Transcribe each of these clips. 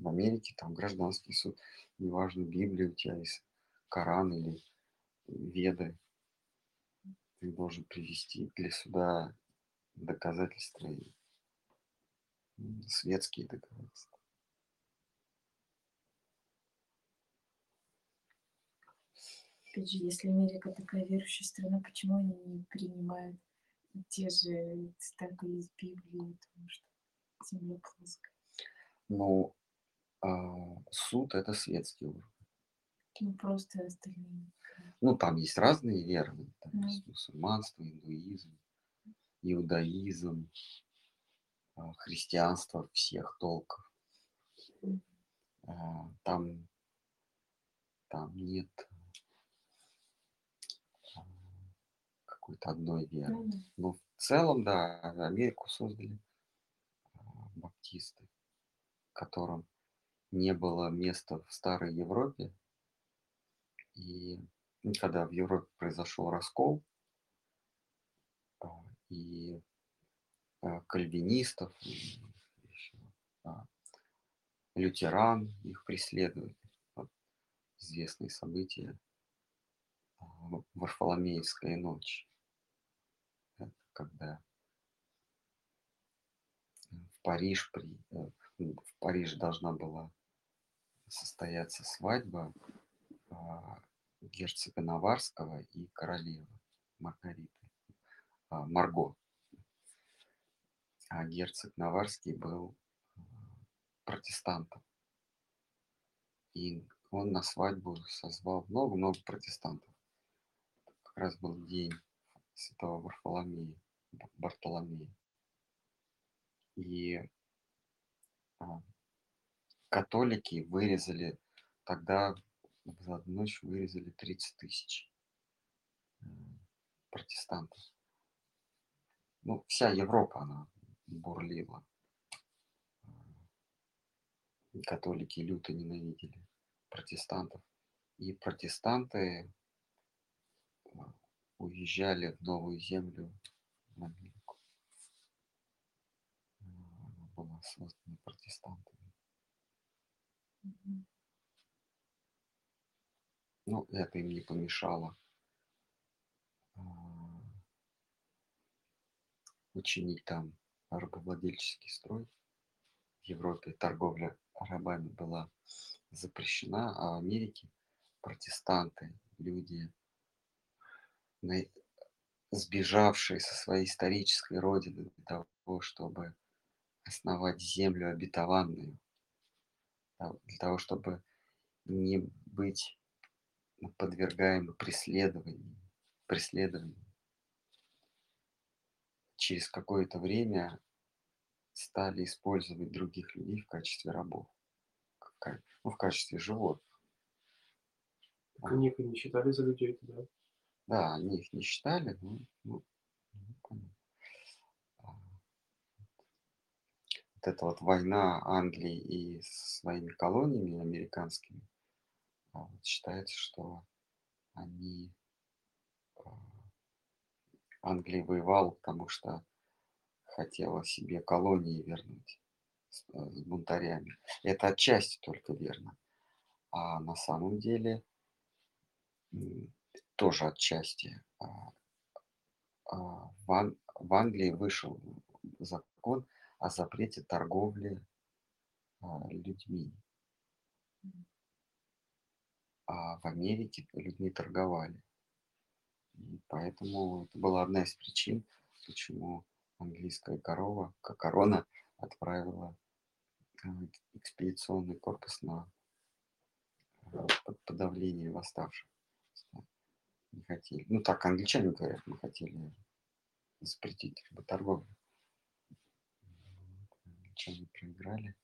В Америке там гражданский суд, неважно, Библия у тебя есть, Коран или Веды, ты должен привести для суда доказательства и светские доказательства. Опять же, если Америка такая верующая страна, почему они не принимают те же цитаты из Библии, потому что земля плоская? Ну, а, суд это светский уровень. Ну, просто остальные. Ну, там есть разные веры, там Ну. есть мусульманство, индуизм, иудаизм, а, христианство всех толков. А, Там, там нет какой-то одной веры. Ну, да. Но в целом, да, Америку создали баптисты, которым не было места в старой Европе. И ну, когда в Европе произошел раскол, а, и а, кальвинистов, и ещё, а, лютеран их преследуют. Вот известные события а, в- Варфоломеевская ночь. Это когда в Париж при, э, в Париже должна была состояться свадьба а, герцога Наварского и королевы Маргариты, а, Марго. А герцог Наварский был а, протестантом. И он на свадьбу созвал много-много протестантов. Как раз был день святого Варфоломея, Бартоломея. И католики вырезали тогда за одну ночь вырезали 30 тысяч протестантов. Ну, вся Европа, она бурлила. Католики люто ненавидели протестантов. И протестанты а, уезжали в Новую Землю, в Америку. Она была создана протестантами. Ну, это им не помешало а, учинить там рабовладельческий строй. В Европе торговля рабами была запрещена, а в Америке протестанты, люди, сбежавшие со своей исторической родины для того, чтобы основать землю обетованную, для того, чтобы не быть подвергаемы преследованию, преследованию. Через какое-то время стали использовать других людей в качестве рабов, ну, в качестве животных. Так они их и не считали за людей тогда. Да, они их не считали, но ну, понятно. А, Вот эта вот война Англии и с своими колониями американскими, а, вот считается, что они а, Англия воевала, потому что хотела себе колонии вернуть с, э, с бунтарями. Это отчасти только верно. А на самом деле тоже отчасти. а, В, в Англии вышел закон о запрете торговли а, людьми. А в Америке людьми торговали. И поэтому это была одна из причин, почему английская корова, как корона, отправила а, экспедиционный корпус на а, под- подавление восставших. Не хотели. Ну так англичане говорят, мы хотели запретить работорговлю. Вот, Англичане проиграли.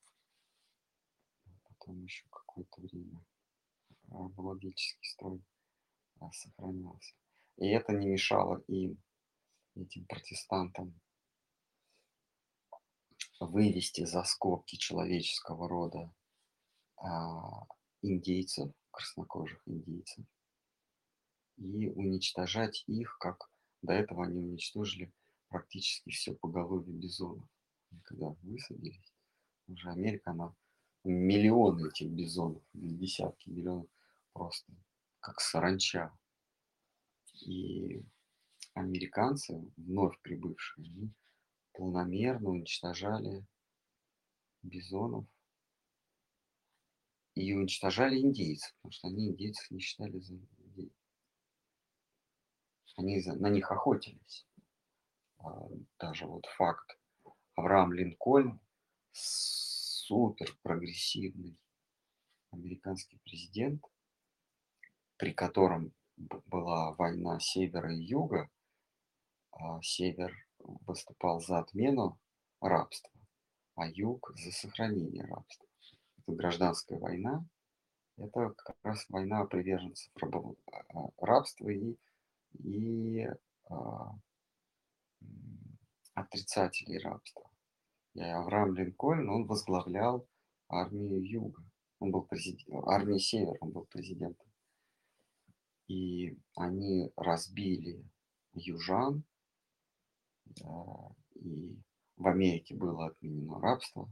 Потом еще какое-то время рабовладельческий строй а, сохранялся. И это не мешало им, этим протестантам, вывести за скобки человеческого рода а, индейцев, краснокожих индейцев, и уничтожать их, как до этого они уничтожили практически все поголовье бизонов. Когда высадились, уже Америка, она миллионы этих бизонов, десятки миллионов просто, как саранча. И американцы, вновь прибывшие, они полномерно уничтожали бизонов и уничтожали индейцев, потому что они индейцев не считали за людей. Они за, на них охотились. А, даже вот факт. Авраам Линкольн, супер прогрессивный американский президент, при котором была война севера и юга, а север выступал за отмену рабства, а юг за сохранение рабства. Это гражданская война, это как раз война приверженцев а, рабства и, и а, отрицателей рабства. И Авраам Линкольн, он возглавлял армию Юга. Он был президент, армии Севера, он был президентом. И они разбили южан, и в Америке было отменено рабство.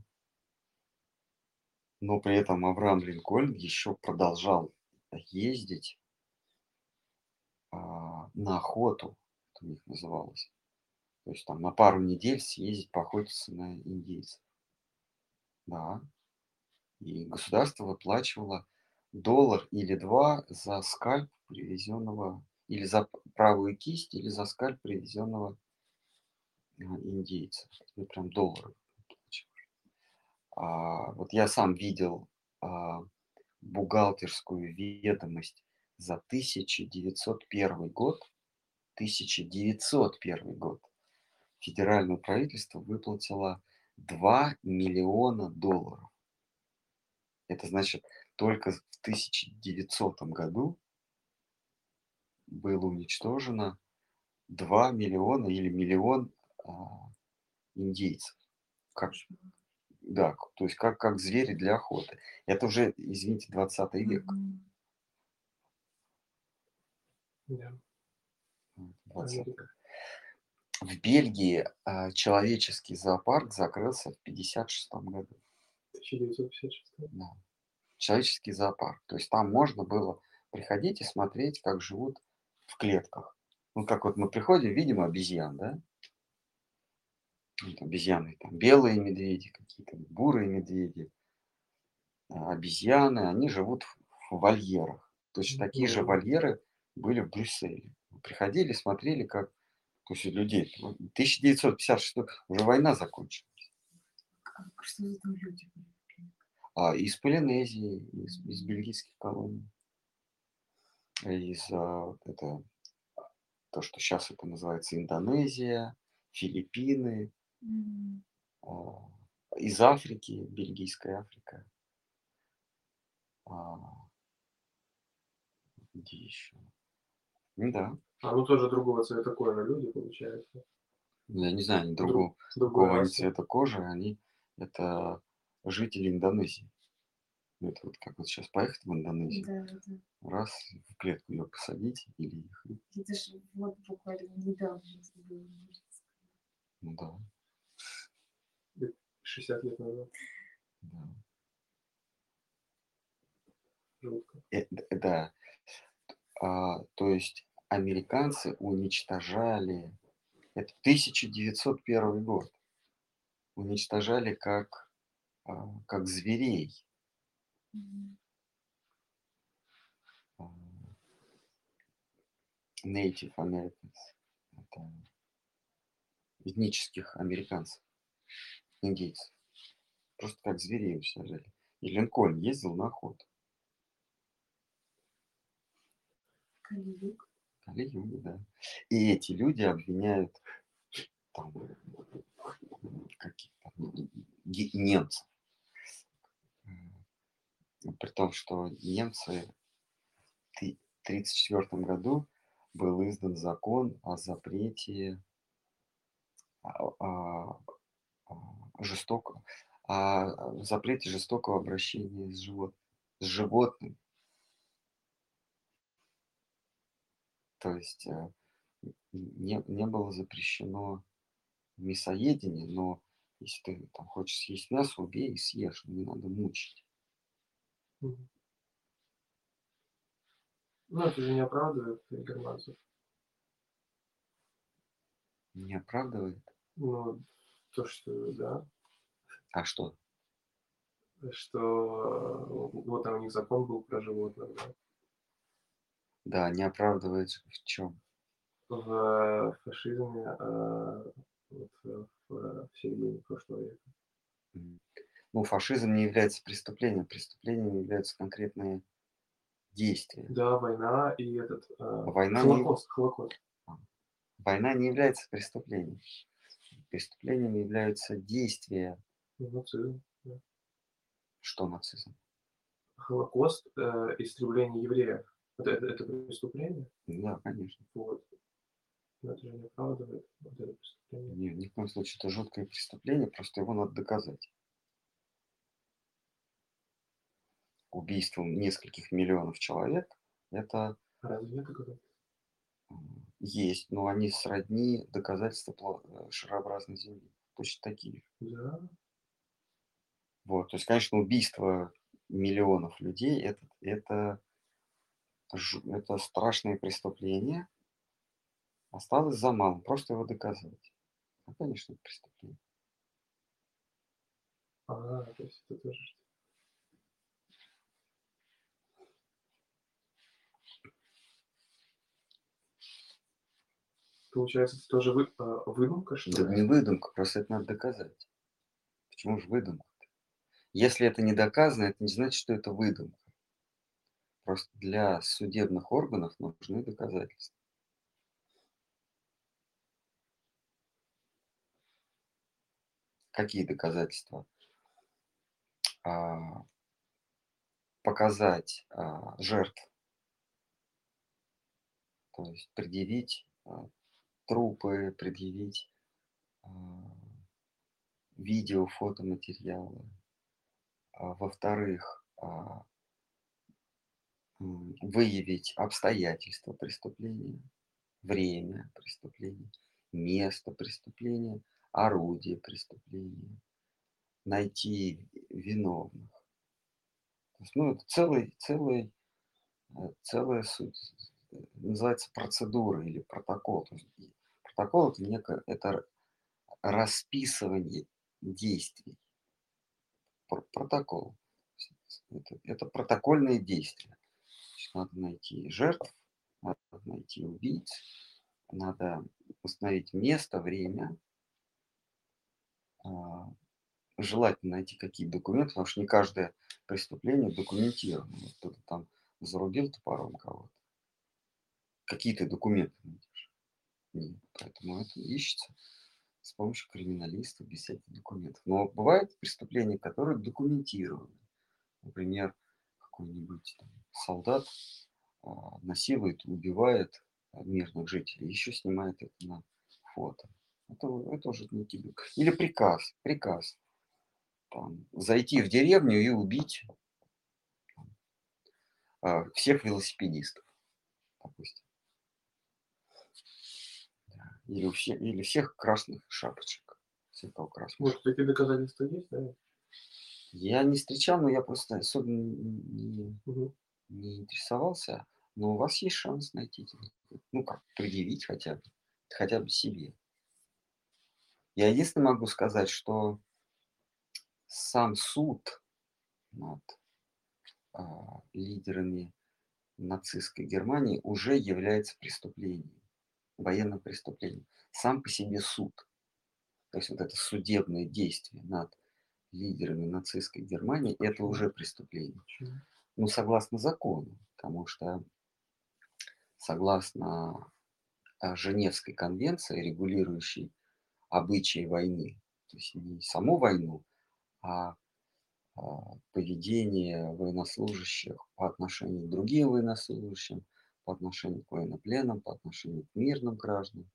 Но при этом Авраам Линкольн еще продолжал ездить а, на охоту, это у них называлось. То есть там на пару недель съездить поохотиться на индейцев. Да. И государство выплачивало доллар или два за скальп привезенного, или за правую кисть, или за скальп привезенного а, индейца. Тебе прям доллары а, Вот я сам видел а, бухгалтерскую ведомость за 1901 год. 1901 год федеральное правительство выплатило 2 миллиона долларов. Это значит, только в 1900 году было уничтожено 2 миллиона или миллион а, индейцев. Как, да, то есть как, как звери для охоты. Это уже, извините, 20 век. Да. 20 в Бельгии а, человеческий зоопарк закрылся в 1956 году. 1956. Да. Человеческий зоопарк. То есть там можно было приходить и смотреть, как живут в клетках. Ну, как вот мы приходим, видим обезьян, да? Вот обезьяны, там белые медведи, какие-то бурые медведи, а обезьяны, они живут в, вольерах. Точно такие же вольеры были в Брюсселе. Приходили, смотрели, как есть людей. 1956 уже война закончилась. Что за там люди А, из Полинезии, из, из бельгийских колоний. Из а, это, то, что сейчас это называется Индонезия, Филиппины, mm. а, из Африки, Бельгийская Африка. А, где еще? Да. А, ну тоже другого цвета кожи люди, получается. Я не знаю, они другого, другого они цвета кожи, они это жители Индонезии. Ну, это вот как вот сейчас поехать в Индонезию, Да, да. раз в клетку ее посадить или их. Это же вот буквально недавно было, можно сказать. Ну да, 60 лет назад. да. Жутко. Э, да. А, то есть американцы уничтожали, это 1901 год, уничтожали как, а, как зверей. А, Native Americans. Это этнических американцев, индейцев. Просто как зверей уничтожали. И Линкольн ездил на охоту. Кали-юга, да. И эти люди обвиняют там каких-то ге- немцев. При том, что немцы в 1934 году был издан закон о запрете а, а, а, жестоко, о запрете жестокого обращения с, живот, с животным. То есть э, не, не было запрещено мясоедение, но если ты там хочешь съесть мясо, убей и съешь, не надо мучить. Ну, это же не оправдывает германцев. Не оправдывает. Ну, то, что, да, А что? что э, вот там у них закон был про животных, да. Да, не оправдывает в чем? В фашизме э, вот, э, в, в середине прошлого века. Ну, фашизм не является преступлением. Преступлением являются конкретные действия. Да, война и этот э, Война не- Холокост, Холокост. Война не является преступлением. Преступлением являются действия, Нацизм. да. что нацизм. Холокост, э, истребление евреев. Это, это, это преступление? Да, конечно. Вот. Но это же не оправдывает вот это преступление. Ни, ни в коем случае это жуткое преступление, просто его надо доказать. Убийство нескольких миллионов человек это разве нет такого? м, есть, но они сродни доказательства шарообразной Земли. Точно такие. же. Да. Вот, то есть, конечно, убийство миллионов людей это, это, это страшное преступление. Осталось за малым, просто его доказать. Ну, конечно, это преступление. А, то есть это тоже... Получается, это тоже вы, э, выдумка, что Да ли? не выдумка, просто это надо доказать. Почему же выдумка? Если это не доказано, это не значит, что это выдумка. Просто для судебных органов нужны доказательства. Какие доказательства? А, показать а, жертв, то есть предъявить а, трупы, предъявить а, видео, фотоматериалы. А, Во-вторых, а, выявить обстоятельства преступления, время преступления, место преступления, орудие преступления, найти виновных. То есть, ну, это целый, целый, э, целая суть, э, называется процедура или протокол. То есть протокол это некое, это расписывание действий. Пр- Протокол. Это, это протокольные действия. Надо найти жертв, надо найти убийц, надо установить место, время, а, желательно найти какие документы, потому что не каждое преступление документировано. Вот Кто-то там зарубил топором кого-то. Какие ты документы найдешь? Поэтому это ищется с помощью криминалистов без всяких документов. Но бывают преступления, которые документированы. Например, какой-нибудь солдат а, насилует, убивает мирных жителей, еще снимает это на фото. Это, это уже некий док- Или приказ, приказ. Там, зайти в деревню и убить а, всех велосипедистов, допустим. Да. Или, все- или всех красных шапочек. Всех, красных. Может, такие доказательства есть, да? Я не встречал, но я просто особенно не, Мгм. не интересовался. Но у вас есть шанс найти. Ну как, предъявить хотя бы. Хотя бы себе. Я единственное могу сказать, что сам суд над а, лидерами нацистской Германии уже является преступлением, военным преступлением. Сам по себе суд, то есть вот это судебное действие над лидерами нацистской Германии, это Почему? уже преступление. Почему? Ну, согласно закону, потому что согласно а, Женевской конвенции, регулирующей обычаи войны, то есть не саму войну, а а, поведение военнослужащих по отношению к другим военнослужащим, по отношению к военнопленным, по отношению к мирным гражданам.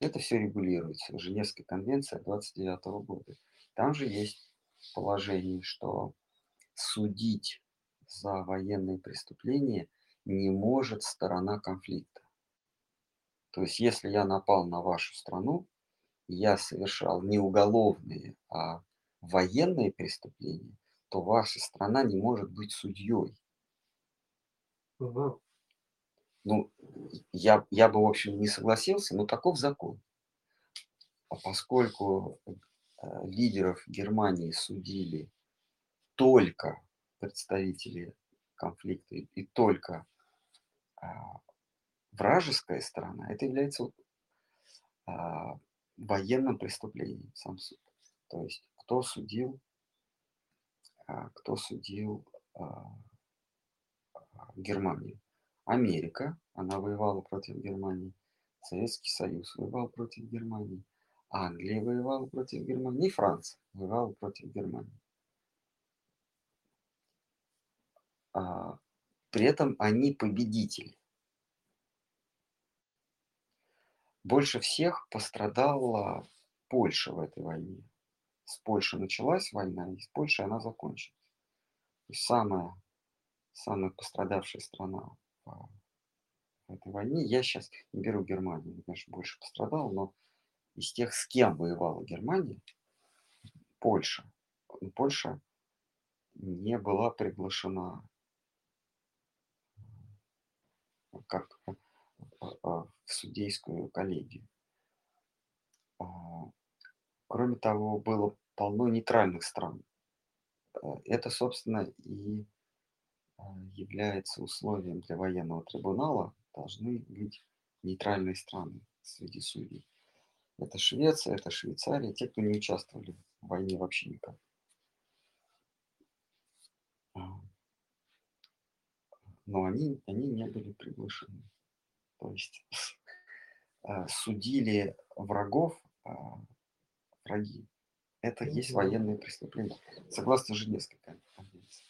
Это все регулируется. Женевская конвенция 29 года. Там же есть положение, что судить за военные преступления не может сторона конфликта. То есть, если я напал на вашу страну, я совершал не уголовные, а военные преступления, то ваша страна не может быть судьей. Мгм. Ну, я, я бы, в общем, не согласился, но таков закон. А поскольку лидеров Германии судили только представители конфликта и только а, вражеская сторона, это является а, военным преступлением, сам суд. То есть кто судил, а, кто судил Германию? Америка, она воевала против Германии, Советский Союз воевал против Германии, Англия воевала против Германии, и Франция воевала против Германии. А, При этом они победители. Больше всех пострадала Польша в этой войне. С Польши началась война, и с Польшей она закончилась. Самая, самая пострадавшая страна в этой войне. Я сейчас не беру Германию, конечно, больше пострадала, но из тех, с кем воевала Германия, Польша. Ну, Польша не была приглашена как а, а, в судейскую коллегию. Кроме того, было полно нейтральных стран. Э, Это, собственно, и является условием для военного трибунала. Должны быть нейтральные страны среди судей. Это Швеция, это Швейцария, те, кто не участвовали в войне вообще никак. Но они, они не были приглашены. То есть а, судили врагов, а, враги. Это есть Мгм. военные преступления, согласно Женевской кон- конвенции.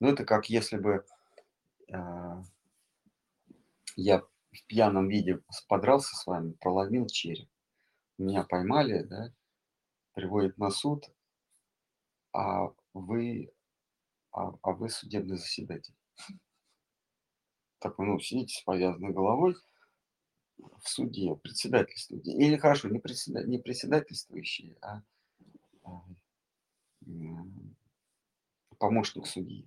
Ну, это как если бы а, я в пьяном виде подрался с вами, проломил череп. Меня поймали, да, приводят на суд, а вы, а, а вы судебный заседатель. Так, ну, сидите с повязанной головой в суде, председательствуете. Или хорошо, не, председа- не председательствующий, а, а, помощник судьи.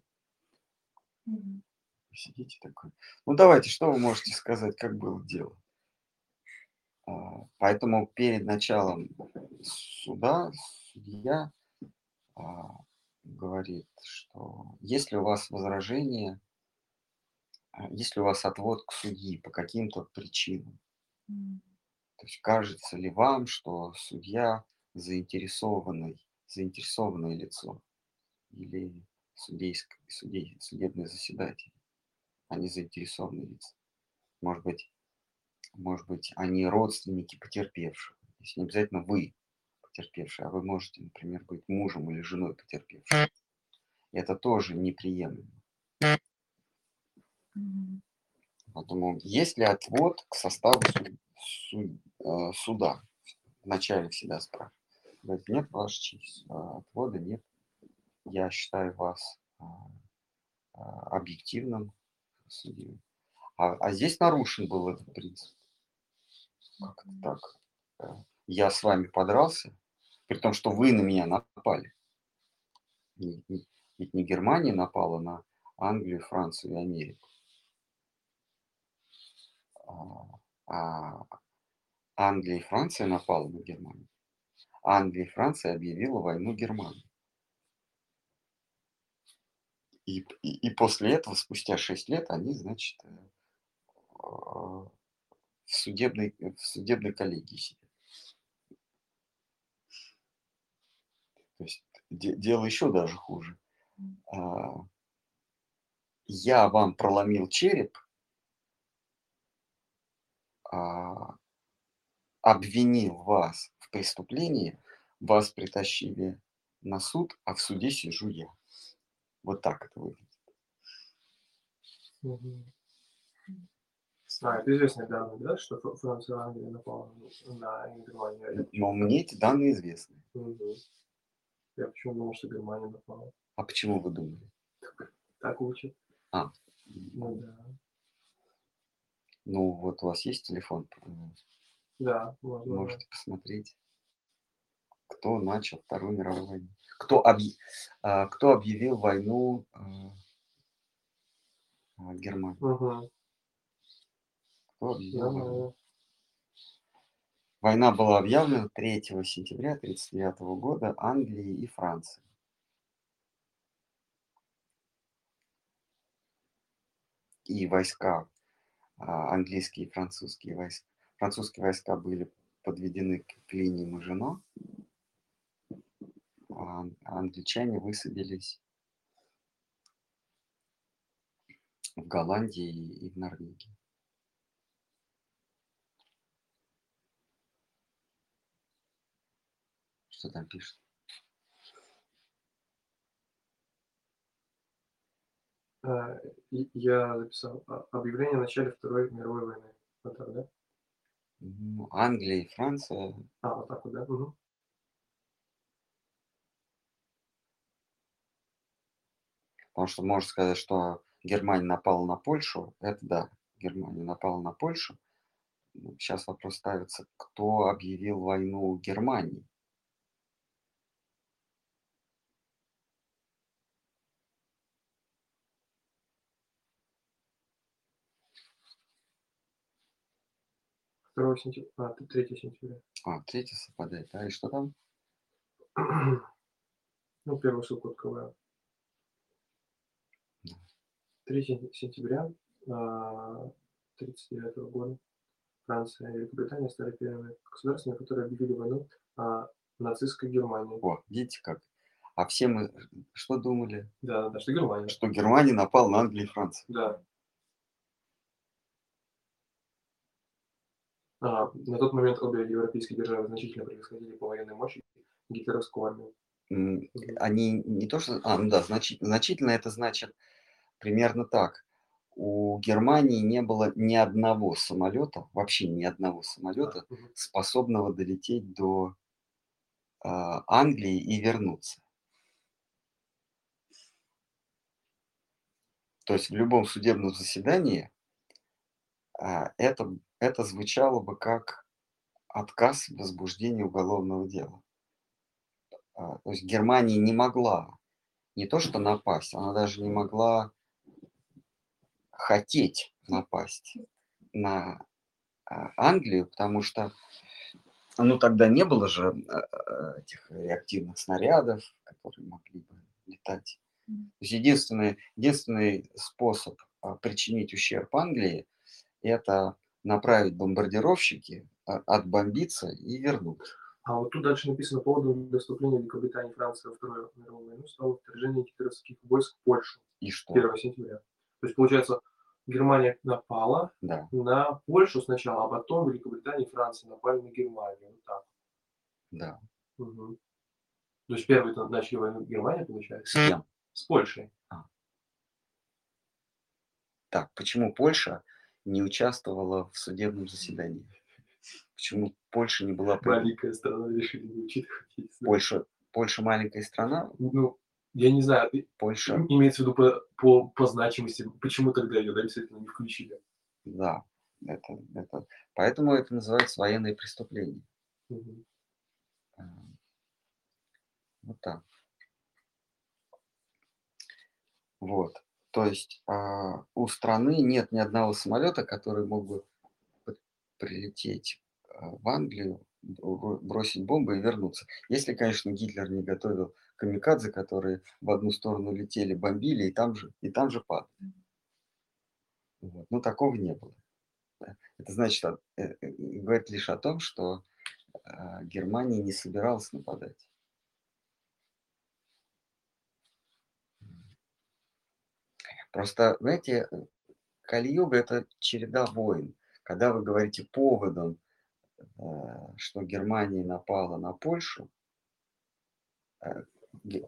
Сидите такой. Ну, давайте, что вы можете сказать, как было дело? А, Поэтому перед началом суда судья а, говорит, что если у вас возражение, а, если у вас отвод к судьи по каким-то причинам, то есть кажется ли вам, что судья заинтересованный, заинтересованное лицо? Или судейск- судей, судебный заседатель, они заинтересованные лица. Может быть, может быть, они родственники потерпевшего. То есть не обязательно вы потерпевший, а вы можете, например, быть мужем или женой потерпевшего. Это тоже неприемлемо. Поэтому есть ли отвод к составу су- су- э, суда? Вначале всегда спрашивают. Нет, Ваша честь, а, отвода нет. Я считаю вас а, а, объективным судьей. А, а здесь нарушен был этот принцип. Как это так? Э, Я с вами подрался, при том, что вы на меня напали. Ведь не Германия напала на Англию, Францию и Америку. А а Англия и Франция напала на Германию. Англия и Франция объявила войну Германии. И, и, и после этого, спустя 6 лет, они, значит, э, э, в судебной, в судебной коллегии сидят. То есть де- дело еще даже хуже. А, Я вам проломил череп, а, обвинил вас в преступлении, вас притащили на суд, а в суде сижу я. Вот так это выглядит. А, это известные данные, да, что Фра- Франция Англия напала на Германию? Но мне эти данные известны. Мгм. Я почему думал, что Германия напала? А почему вы думали? Так учат. А, Ну да. Ну, вот у вас есть телефон? Да, возможно. Можете посмотреть, кто начал Вторую мировую войну. Кто, объ- а, кто объявил войну а, а, Германии? Мгм. Кто объявил войну? Нормально. Война была объявлена 3 сентября 1939 года Англией и Францией. И войска, английские и французские войска, французские войска были подведены к, линии Мажино, англичане высадились в Голландии и, в Норвегии. Что там пишет? А, Я записал а, объявление о начале Второй мировой войны. Вот так, да? Ну, Англия и Франция А, вот так вот, да? Мгм. Потому что можно сказать, что Германия напала на Польшу. Это да, Германия напала на Польшу. Сейчас вопрос ставится, кто объявил войну Германии? Второго сентября, а, 3 сентября. А, третий совпадает. А и что там? Ну, первую ссылку открываю. 3 сен- сентября 1939 года Франция и Великобритания стали первыми государствами, которые объявили войну а, нацистской Германии. О, видите как? А все мы что думали? Да, да, что Германия. Что Германия напала на Англию и Францию. Да. А, на тот момент обе европейские державы значительно превосходили по военной мощи гитлеровскую армию. Они не то что... А, ну да, значительно, значительно это значит примерно так. У Германии не было ни одного самолета, вообще ни одного самолета, способного долететь до а, Англии и вернуться. То есть в любом судебном заседании а, это, это звучало бы как отказ в возбуждении уголовного дела. А, То есть Германия не могла не то что напасть, она даже не могла хотеть напасть на а, Англию, потому что ну тогда не было же а, а, этих реактивных снарядов, которые могли бы летать. То есть единственный, единственный способ а, причинить ущерб Англии – это направить бомбардировщики, а, отбомбиться и вернуть. А вот тут дальше написано, поводом для вступления Великобритании и Франции во Вторую мировую войну стало вторжение гитлеровских войск в Польшу И что? 1 сентября. То есть, получается, Германия напала Да, на Польшу сначала, а потом Великобритания и Франция напали на Германию. Вот так. да. Мгм. То есть первые там начали войну Германия, получается, С кем? с Польшей. Так, почему Польша не участвовала в судебном заседании? Почему Польша не была... при- Маленькая страна решили не учитывать. Польша, Польша маленькая страна, Ну, я не знаю, Польша, имеется в виду по, по, по значимости, почему тогда ее да, действительно не включили. да, это, это, поэтому это называется военное преступление. Мгм. А, Вот так. Вот. То есть а, у страны нет ни одного самолета, который мог бы прилететь а, в Англию, бро- бросить бомбы и вернуться. Если, конечно, Гитлер не готовил камикадзе, которые в одну сторону летели, бомбили и там же, и там же падали. Вот. Но такого не было. Это значит, о- э, э, говорит лишь о том, что а, Германия не собиралась нападать. Просто, знаете, Кали-юга– это череда войн. Когда вы говорите поводом, э, что Германия напала на Польшу,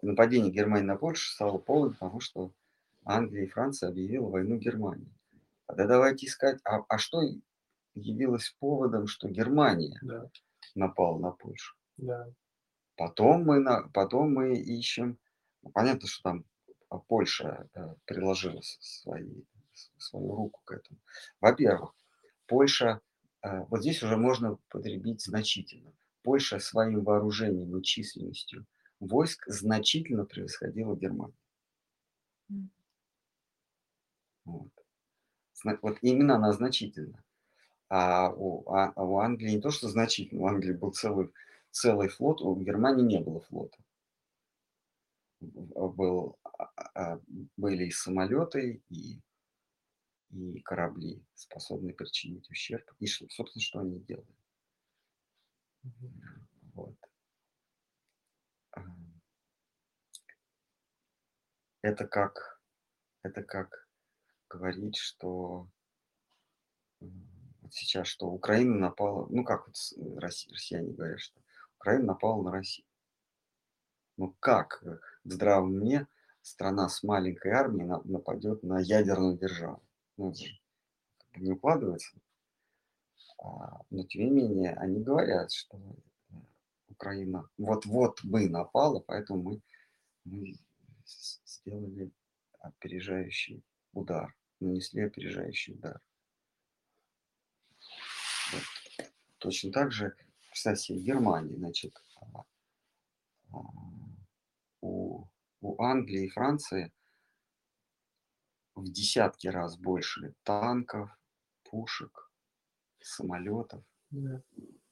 нападение Германии на Польшу стало поводом, потому что Англия и Франция объявила войну Германии. Тогда давайте искать, а, а что явилось поводом, что Германия Да, напала на Польшу? да. Потом мы, на, потом мы ищем, ну, понятно, что там а, Польша э, приложила свои, свою руку к этому. Во-первых. Польша, э, вот здесь уже можно потребить значительно. Польша своим вооружением и численностью войск значительно превосходила Германию. Вот. Вот именно она значительно. А у, а- а у Англии не то, что значительно, у Англии был целый, целый флот, у Германии не было флота. Был, а- а- были и самолеты, и, и корабли, способные причинить ущерб. И, собственно, что они делали. Мгм. Это как, это как говорить, что вот сейчас, что Украина напала, ну как вот россияне говорят, что Украина напала на Россию. Ну как э, в здравом уме страна с маленькой армией на- нападет на ядерную державу? Ну, не укладывается. А, но тем не менее они говорят, что Украина вот-вот бы напала, поэтому мы, мы сделали опережающий удар, нанесли опережающий удар. Вот. Точно так же, кстати, себе, Германия, значит, а, а, у, у Англии и Франции в десятки раз больше танков, пушек, самолетов. Да.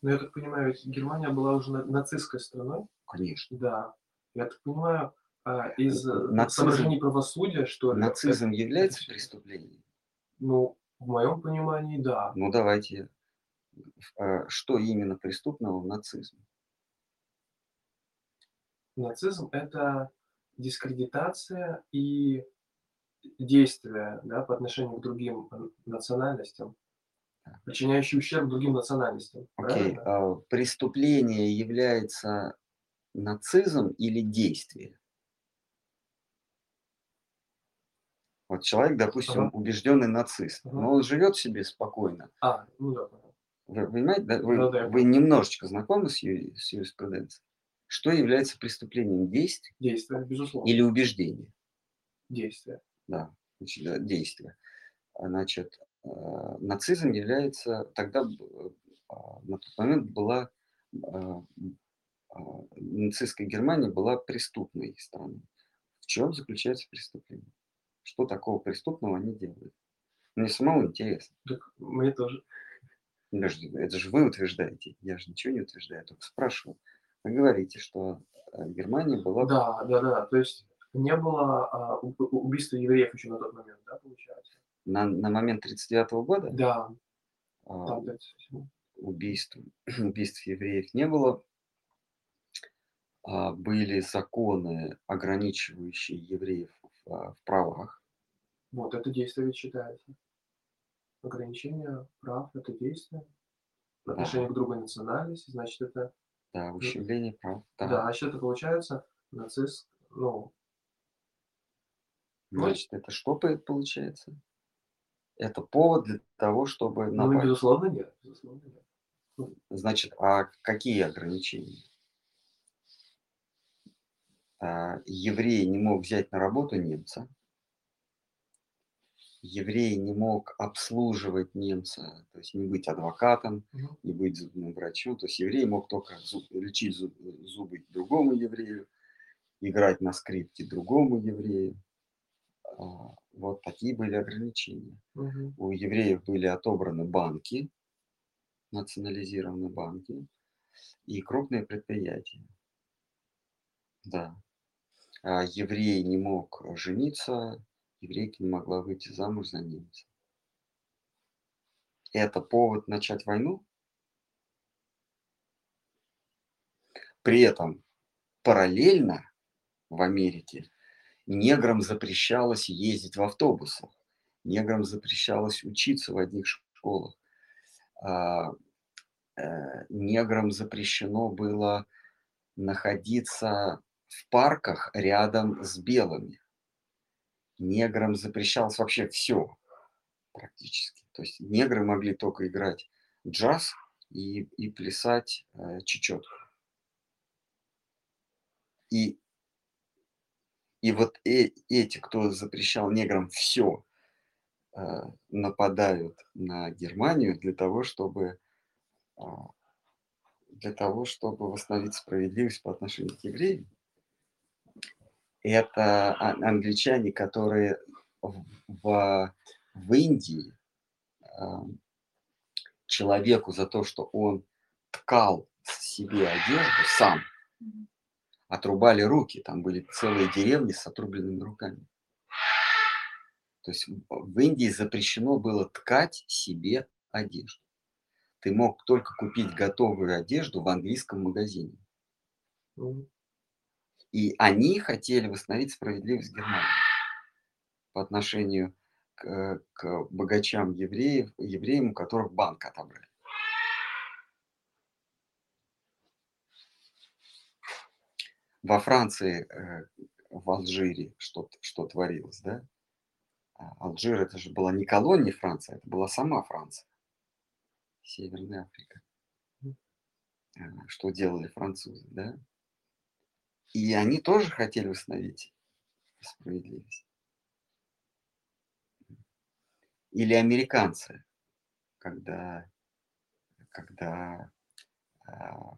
Но я так понимаю, ведь Германия была уже на- нацистской страной. Конечно. Да. Я так понимаю, а, из э, Нацизм- соображений правосудия, что ли, Нацизм это- является преступлением? Ну, в моем понимании, да. Ну давайте, э, что именно преступного в нацизме? Нацизм – это дискредитация и действия да, по отношению к другим н- национальностям. Причиняющие ущерб другим национальностям. Окей, правильно? а преступление является нацизм или действие? Вот человек, допустим, Ага. убежденный нацист, Ага. но он живет себе спокойно. А, ну да. Вы понимаете, да? Вы, Да, да, вы немножечко знакомы с, юри- с юриспруденцией? Что является преступлением? Действие Действие, безусловно. или убеждение? Действие. Да, значит, действие. А, Значит, нацизм является, тогда б- а, на тот момент была, а, а, нацистская Германия была преступной страной. В чем заключается преступление? Что такого преступного они делают? Мне самому интересно. Так мне тоже. Подожди, это же вы утверждаете, я же ничего не утверждаю, я только спрашиваю. Вы говорите, что э, Германия была... Да, да, да. То есть не было а, уб- убийства евреев еще на тот момент? На, на момент 1939 года Да, а, убийств, убийств евреев не было. А, Были законы, ограничивающие евреев в, а, в правах. Вот, это действие ведь считается. Ограничение прав – это действие. В отношении к другой национальности, значит, это... Да, ущемление прав. Да, Да. значит, это получается нацист, ну, ну, Значит, это что по- получается? Это повод для того, чтобы ну, напасть. безусловно, нет. Безусловно, нет. Значит, а какие ограничения? А, Еврей не мог взять на работу немца. Еврей не мог обслуживать немца, то есть не быть адвокатом, Мгм. не быть зубным врачом. То есть еврей мог только зуб- лечить зуб- зубы другому еврею, играть на скрипке другому еврею. А, Вот такие были ограничения. Мгм. У евреев были отобраны банки, национализированы банки и крупные предприятия. Да. А еврей не мог жениться, еврейка не могла выйти замуж за немца. Это повод начать войну? При этом параллельно в Америке неграм запрещалось ездить в автобусах, неграм запрещалось учиться в одних школах, а, э, неграм запрещено было находиться в парках рядом с белыми. Неграм запрещалось вообще все практически. То есть негры могли только играть джаз и, и плясать э, чечетку. И, и вот э- эти, кто запрещал неграм все, э, нападают на Германию для того, чтобы а, для того, чтобы восстановить справедливость по отношению к евреям. Это а- англичане, которые в, в, Индии а, человеку за то, что он ткал себе одежду сам. Отрубали руки. Там были целые деревни с отрубленными руками. То есть в Индии запрещено было ткать себе одежду. Ты мог только купить готовую одежду в английском магазине. И они хотели восстановить справедливость Германии по отношению к, к богачам евреев, евреям, у которых банк отобрали. Во Франции, э, в Алжире что, что творилось, да? А Алжир это же была не колония Франции, это была сама Франция, Северная Африка. А, Что делали французы, да? И они тоже хотели восстановить справедливость. Или американцы, когда, когда а,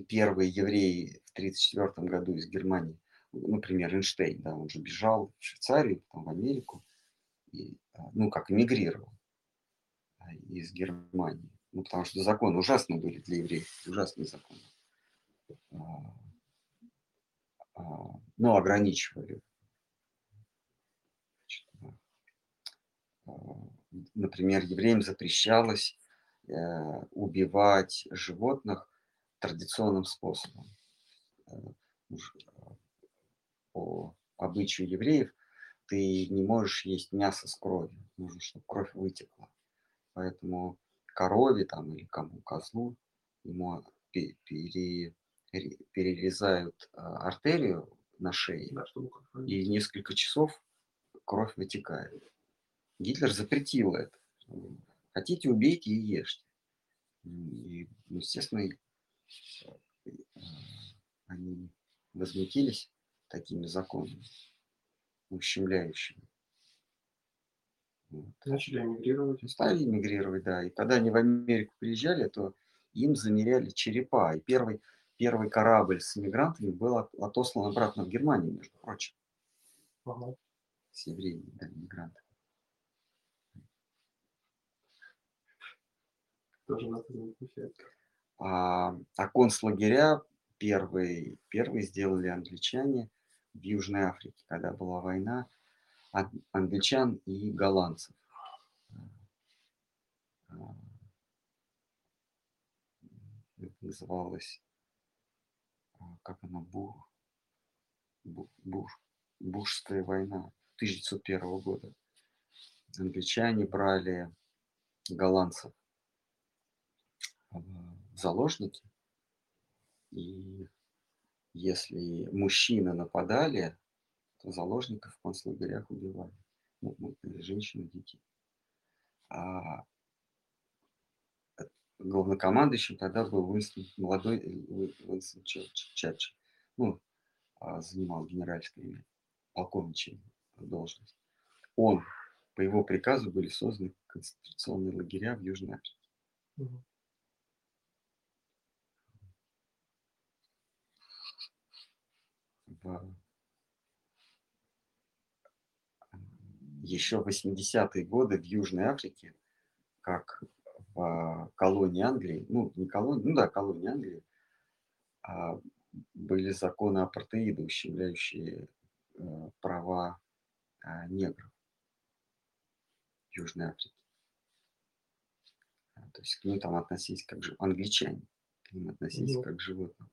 первые евреи в 1934 году из Германии, ну, например, Эйнштейн, да, он же бежал в Швейцарию, потом в Америку, и, а, ну, как эмигрировал а, из Германии. Ну, потому что законы ужасные были для евреев, ужасные законы. А, а, Ну, ограничивали. Например, евреям запрещалось э, убивать животных традиционным способом. Э, э, По обычаю евреев ты не можешь есть мясо с кровью. Нужно, чтобы кровь вытекла. Поэтому корове там или кому козлу ему пе- пере- ре- перерезают а, артерию на шее, Да, и несколько часов кровь вытекает. Гитлер запретил это. Хотите, убейте и ешьте. И, ну, естественно, э, они возмутились такими законами, ущемляющими. Вот. Начали эмигрировать. Стали эмигрировать, да. И когда они в Америку приезжали, то им замеряли черепа. И первый, первый корабль с иммигрантами был от- отослан обратно в Германию, между прочим, Ага. с евреями, да, иммигранты. Тоже надо замечать. А, а концлагеря первые, первые сделали англичане в Южной Африке, когда была война ан- англичан и голландцев. А, Это называлось, а, как она, Бу, Бу- Буш, Бушская война 1901 года. Англичане брали голландцев а, заложники, и если мужчины нападали, то заложников в концлагерях убивали. Ну, ну, женщин и. А э, главнокомандующим тогда был Уинстон, молодой э, Уи- Уинстон Черч- Черчилль. Ну, а, занимал генеральскую полковничью должность. Он, по его приказу, были созданы концентрационные лагеря в Южной Африке. Мгм. Еще в 80-е годы в Южной Африке, как в колонии Англии, ну, не колонии, ну да, колонии Англии, а, были законы апартеида, ущемляющие э, права а, негров в Южной Африке. А, То есть к ним там относились как же англичане, к ним относились Мгм. как к животным.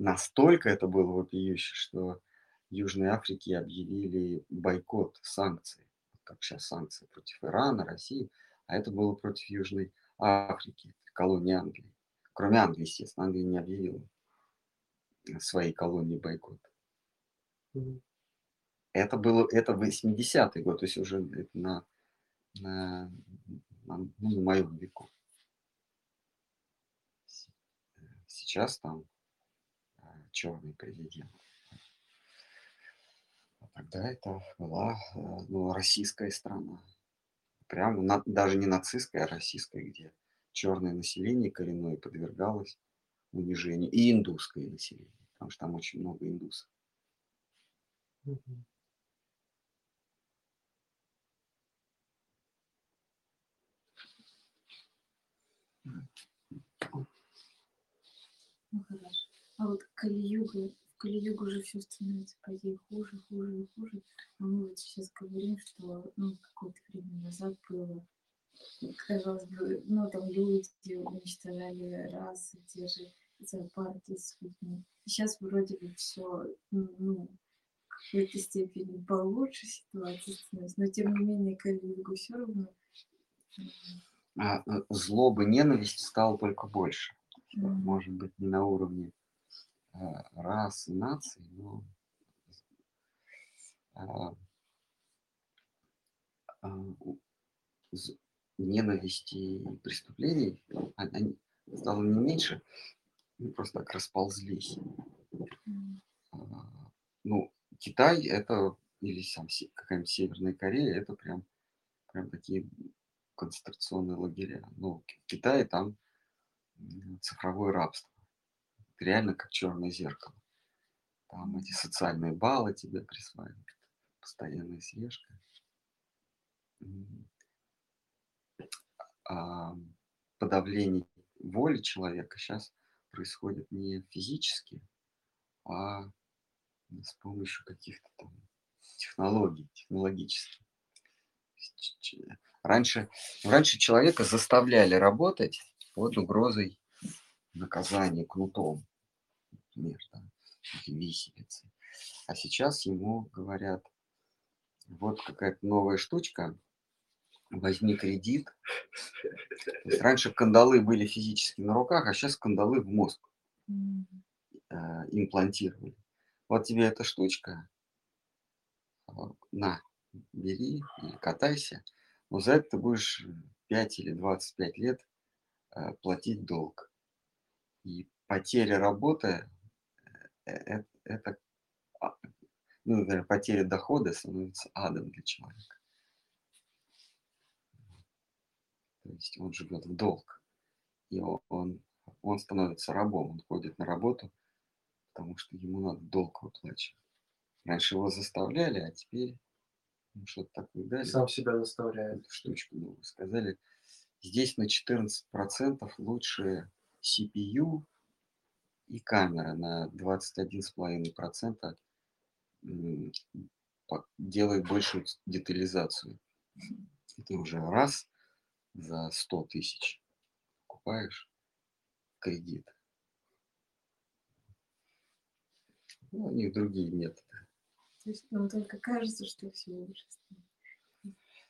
Настолько это было вопиюще, что Южной Африке объявили бойкот санкций, как сейчас санкции против Ирана, России, а это было против Южной Африки, колонии Англии. Кроме Англии, естественно, Англия не объявила своей колонии бойкот. Это было, это 80-й год, то есть уже на, на, на, ну, на моем веку. Э, Сейчас там черный президент. А тогда это была э, ну, российская страна. прямо на, даже не нацистское, а российское, где черное население коренное подвергалось унижению, и индусское население, потому что там очень много индусов. Мгм. Ну хорошо. А вот Кали-юга, в Кали-югу уже все становится по идее хуже, хуже и хуже. А мы вот сейчас говорим, что ну, какое-то время назад было, казалось бы, ну там люди уничтожали расы, те же зоопарки с людьми. Сейчас вроде бы все, ну, в какой-то степени получше ситуация становится, но тем не менее Кали-югу все равно А, э, злобы, ненависти стало только больше. М, может быть, не на уровне э, расы, наций, но а, а, ненависти и преступлений а- они стало не меньше, ну, просто так расползлись. Ну, Китай это, или сам какая-нибудь Северная Корея, это прям, прям такие концентрационные лагеря. Ну, в Китае там цифровое рабство. Реально как черное зеркало. Там эти социальные баллы тебе присваивают, постоянная слежка. М, а подавление воли человека сейчас происходит не физически, а с помощью каких-то там технологий, технологических. Раньше, раньше человека заставляли работать под угрозой наказания кнутом, например, или виселицы. А сейчас ему говорят, вот какая-то новая штучка, возьми кредит. Раньше кандалы были физически на руках, а сейчас кандалы в мозг э, имплантировали. Вот тебе эта штучка, а, на, бери катайся. Но за это ты будешь 5 или 25 лет э, платить долг. И потеря работы э, э, это, а, ну, например, потеря дохода становится адом для человека. То есть он живет в долг. И он, он становится рабом, он ходит на работу, потому что ему надо долг выплачивать. Раньше его заставляли, а теперь ну, что-то такое дали. Сам себя заставляет. эту штучку новую сказали. Здесь на 14% лучше CPU и камера на 21,5% м, по- делает большую детализацию. И ты уже раз за 100 тысяч покупаешь кредит. Ну, у них другие методы. То есть нам только кажется, что все становится.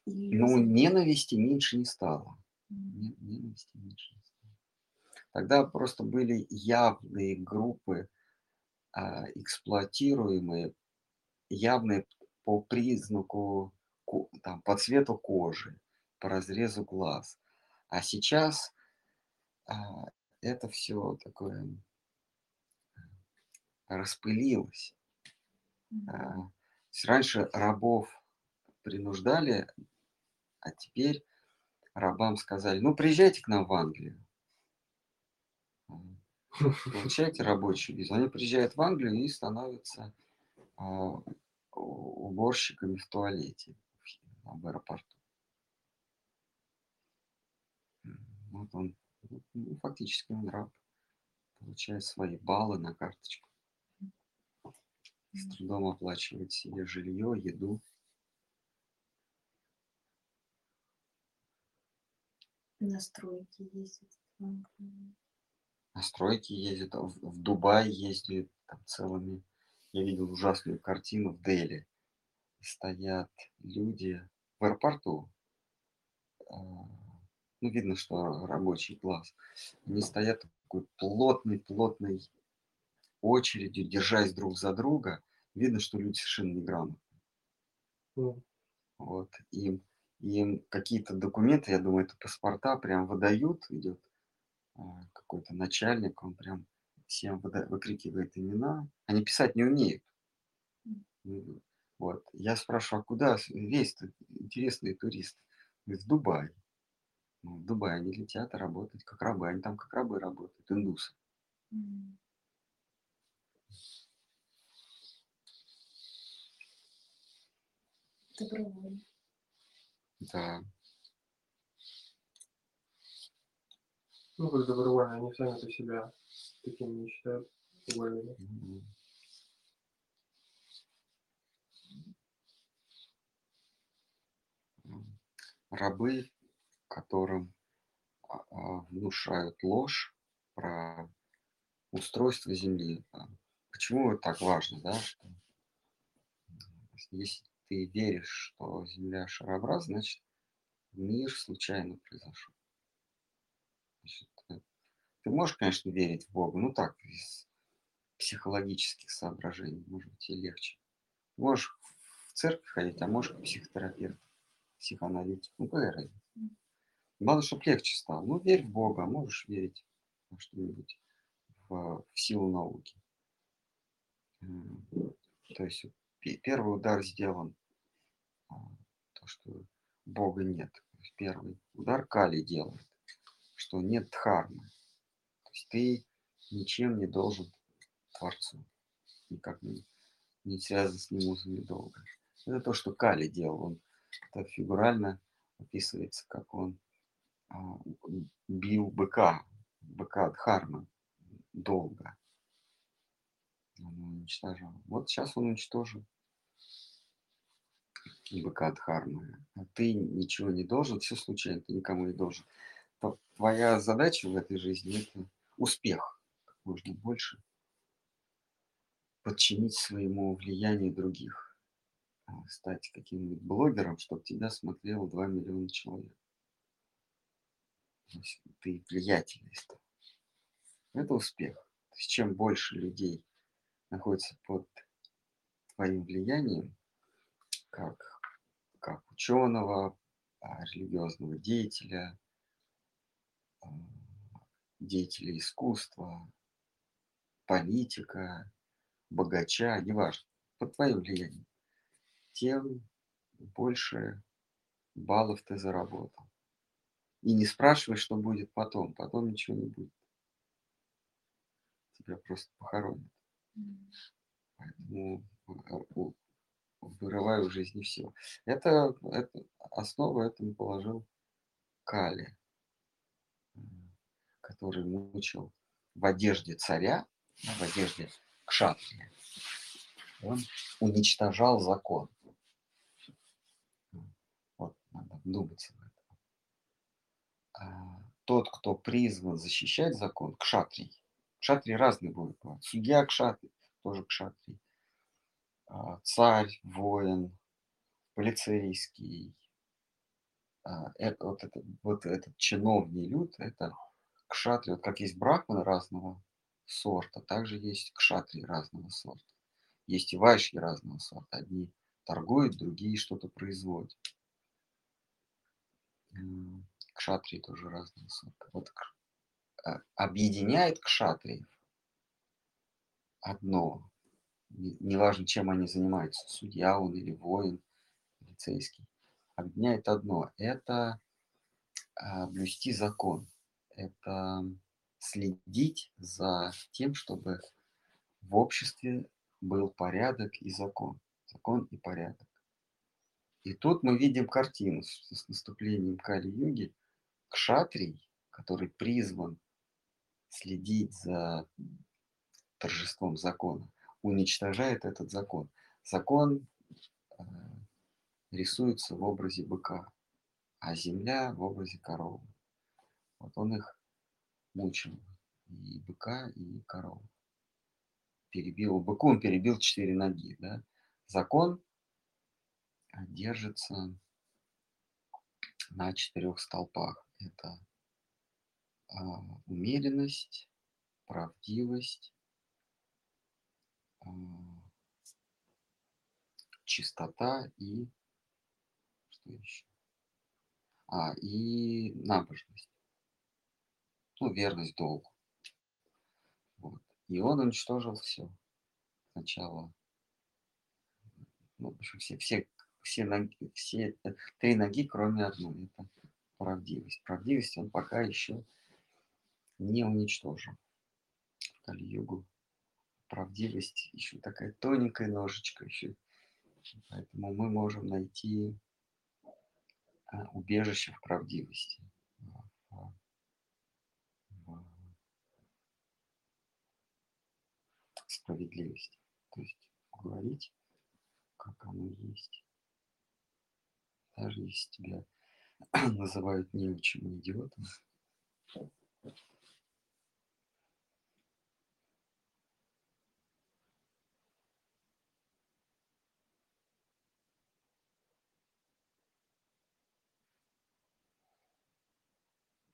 Ну, ненависти меньше не стало. Ненависти меньше не стало. Тогда просто были явные группы, а, эксплуатируемые, явные по признаку, там, по цвету кожи, по разрезу глаз. А сейчас а, это все такое распылилось. А, то есть раньше рабов принуждали, а теперь рабам сказали, ну приезжайте к нам в Англию. Получаете рабочую визу. Они приезжают в Англию и становятся а, уборщиками в туалете в аэропорту. Вот он, ну, фактически он раб, получает свои баллы на карточку. С трудом оплачивает себе жилье, еду. На стройки ездят. в Англию. На стройки ездит, в, в Дубай ездит там целыми. Я видел ужасную картину в Дели. Стоят люди в аэропорту. а, Ну, видно, что рабочий класс. Они стоят такой плотной-плотной очередью, держась друг за друга. Видно, что люди совершенно неграмотные. М, Вот. Им, им какие-то документы, я думаю, это паспорта прям выдают, идет какой-то начальник, он прям всем выкрикивает имена. Они писать не умеют. Вот. Я спрашиваю, а куда весь интересные туристы? в Дубае. Ну, в Дубае они летят работать как рабы. Они там как рабы работают, индусы. М. Добровольно. Да. Ну, как добровольно, они сами-то себя такими не считают вольными. Рабы, которым а, а, внушают ложь про устройство Земли. Почему это так важно, да? что, Если ты веришь, что Земля шарообразна, значит, мир случайно произошел. Значит, э, ты можешь, конечно, верить в Бога, ну так, из психологических соображений, может быть, и легче. Можешь в церковь ходить, а можешь к психотерапевту, психоаналитику. Ну, какая разница? Главное, чтобы легче стало. Ну, верь в Бога, а можешь верить во что-нибудь, в, в силу науки. М, То есть первый удар сделан, а, то, что Бога нет. Первый удар Кали делает, что нет дхармы. То есть ты ничем не должен Творцу, никак не, не связан с ним узами долга. Это то, что Кали делал. Он так фигурально описывается, как он а, бил быка, быка Дхармы долго. Он уничтожал. Вот сейчас он уничтожил быка Дхармы. А ты ничего не должен, все случайно, ты никому не должен. Твоя задача в этой жизни– это успех как можно больше подчинить своему влиянию других, а, стать каким-нибудь блогером, чтобы тебя смотрело 2 миллиона человек. То есть ты влиятельный стал. Это успех. То есть чем больше людей находится под твоим влиянием, как, как ученого, а, религиозного деятеля, деятеля искусства, политика, богача, неважно, под твоим влиянием, тем больше баллов ты заработал. И не спрашивай, что будет потом. Потом ничего не будет. Тебя просто похоронят. Поэтому э, вырывай у жизни все. Это, это основу этому положил Кали, который мучил в одежде царя, ну, в одежде кшатрия. Он уничтожал закон. Вот надо вдуматься в это. А, Тот, кто призван защищать закон, кшатрий. Кшатрии разные будут. Судья кшатрий, тоже кшатрий. А, Царь, воин, полицейский. А, это, вот, это, вот этот чиновный люд, это кшатри. Вот как есть брахманы разного сорта, также есть кшатри разного сорта. Есть и вайши разного сорта. Одни торгуют, другие что-то производят. М, Кшатрии тоже разного сорта. Вот а, объединяет кшатриев одно. Не- Неважно, чем они занимаются, судья он или воин, полицейский. Объединяет одно. Это а, блюсти закон. Это следить за тем, чтобы в обществе был порядок и закон. Закон и порядок. И тут мы видим картину с, наступлением Кали-юги. Кшатрий, который призван следить за торжеством закона, уничтожает этот закон. Закон э, рисуется в образе быка, а земля в образе коровы. Вот он их мучил, и быка, и корову. Перебил, быку он перебил четыре ноги, да. Закон держится на четырех столпах. Это а, умеренность, правдивость, а, чистота и что еще? А, и набожность. Ну, верность долгу. Вот. И он уничтожил все. Сначала, ну, в общем, все, все все, ноги, все э, три ноги, кроме одной. Это правдивость. Правдивость он пока еще не уничтожил. В Кали-югу правдивость еще такая тоненькая ножечка еще. Поэтому мы можем найти а, убежище в правдивости. В, в справедливости. То есть говорить, как оно есть. Даже если тебя называют неучим и идиотом.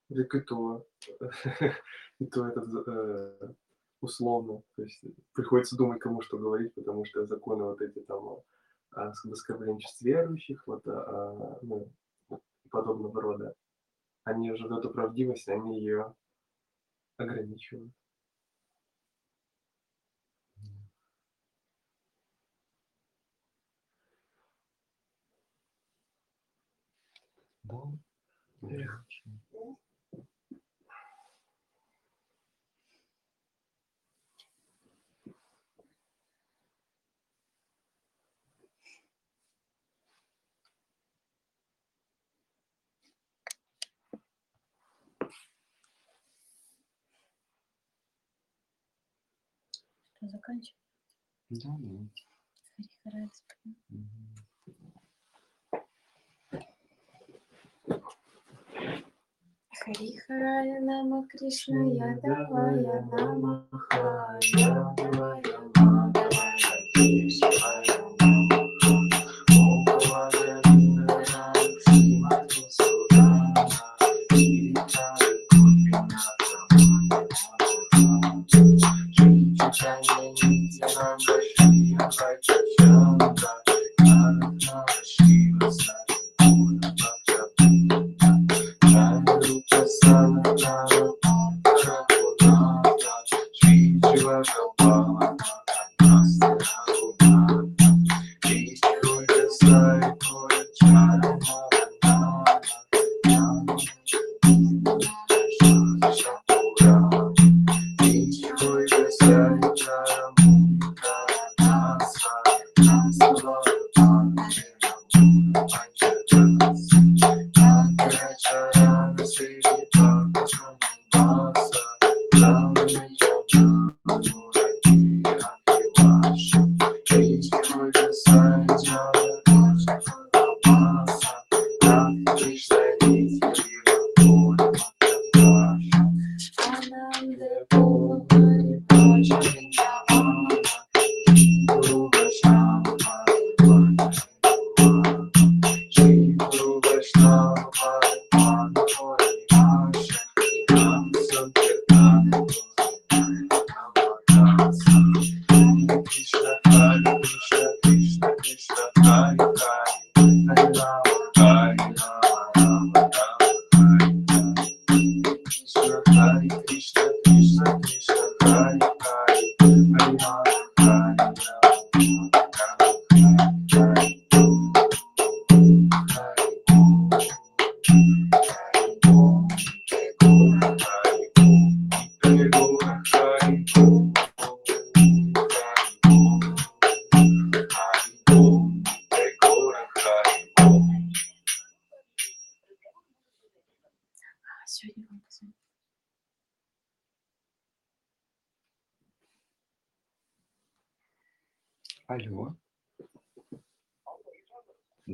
И то, и то это э, условно. То есть приходится думать, кому что говорить, потому что законы вот эти там а, с оскорблением чувств верующих, вот, а, ну, подобного рода, они уже эту правдивость, они ее ограничивают. Да. Эх. Что, заканчиваем? Да, давайте. Хари Хара, Господи. Мгм. Хари Харая Нама Кришна Ядавая Намаха Ядавая Мадавая Кришная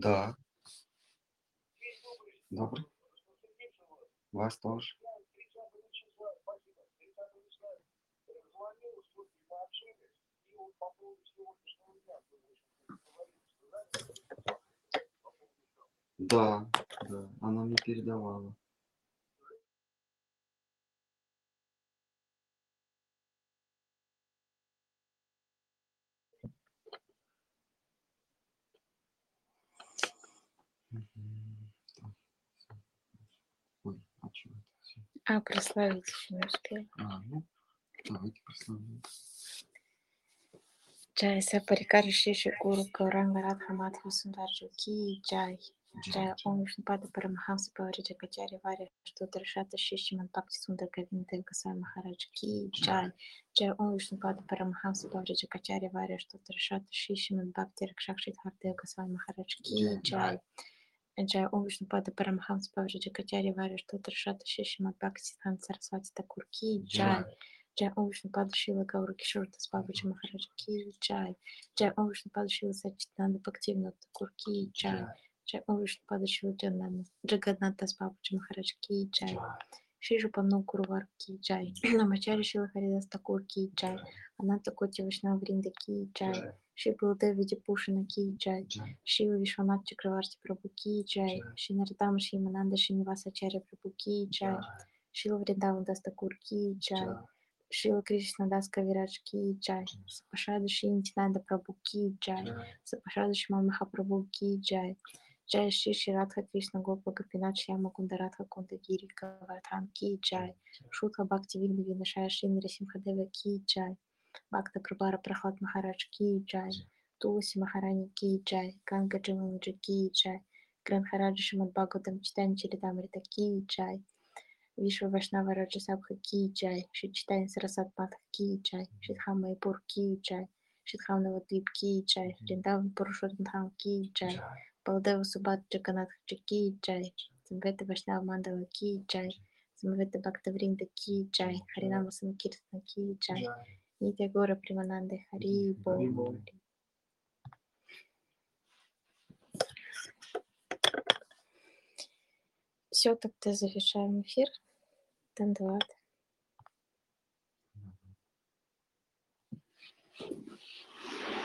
Да. Добрый. Вас тоже. Да, да, она мне передавала. А, прославить еще не успели. А, ну, давайте прославим. Jai Saparikarshi Shri Guru Gauranga Radha Madhava Sundarji Ki Jai Jai Om Vishnupada Paramahamsa Pavarija Kacharya Varya Штотра Шата Шишиман Бхакти Сундар Говинда Госвами Махарадж Ки Jai Jai Om Vishnupada Paramahamsa Pavarija Kacharya Varya Штотра Шата Шишиман Бхакти Ракшакшит Хардеv Госвами Махарадж Ки Jai Jai Om Vishnupada Paramahamsa Pavarija Kacharya Varya Штотра Шата Шишиман Бхакти Хан Сарасвати Такур Ки Jai Jai Om Vishnupada Шила Гаура Кишор Тасбабаджи Махарадж Ки Jai Jai Om Vishnupada Шила Сачитанда Бхактивна Такур Ки Jai Jai Om Vishnupada Шила Джаганат Тасбабаджи Махарадж Ки Jai Шри Жупану Курвар Ки Jai Намачари Шила Харидас Такур Ки Jai Ананта Коти Вашнав Вринда Ки Jai Шри Балдев Види Пушина Ки Jai Шила Вишванат Чакраварти Прабhu Ки Jai Шри Наритама Шри Мананда Шиниваса Ачарья Прабhu Ки Jai Шила Вриндаван Дастакур Ки Jai Шила Кришна Дас Кавирадж Ки Jai Сапашада Шри Нитинанда Прабhu Ки Jai Сапашада Шиман Махапрабху Ки Jai Jai Шри Шри Радха Кришна Гопа Гопинат Шьяма Кунда Радха Кунда Гири Гавардхан Ки Jai Шутха Бхакти Вигна Винашая Шри Нарисимхадева Ки Jai Бхакта Прабара Прахлад Махарадж Ки Jai Туласи Махарани Ки Jai Ганга Джамаладжи Ки Jai Гранхараджа Шимад Бхагаватам Читани Чаритамрита Ки Jai Вишва Вашнава Раджа Сабха Ки Jai Шри Читани Сарасат Матха Ки Jai Шидхам Майпур Ки Jai Шидхам Навадвип Ки Jai Вриндаван Пурушотмдхам Ки Jai Балдева Субат Джаганатхаджи Ки Jai Самвета Вашнава Мандала Ки Jai Самвета Бхактавринда Ки Jai Харинама Санкиртана Ки Jai Нитя Гора Примананды Хари Бол Все, тогда завершаем эфир. Тандават.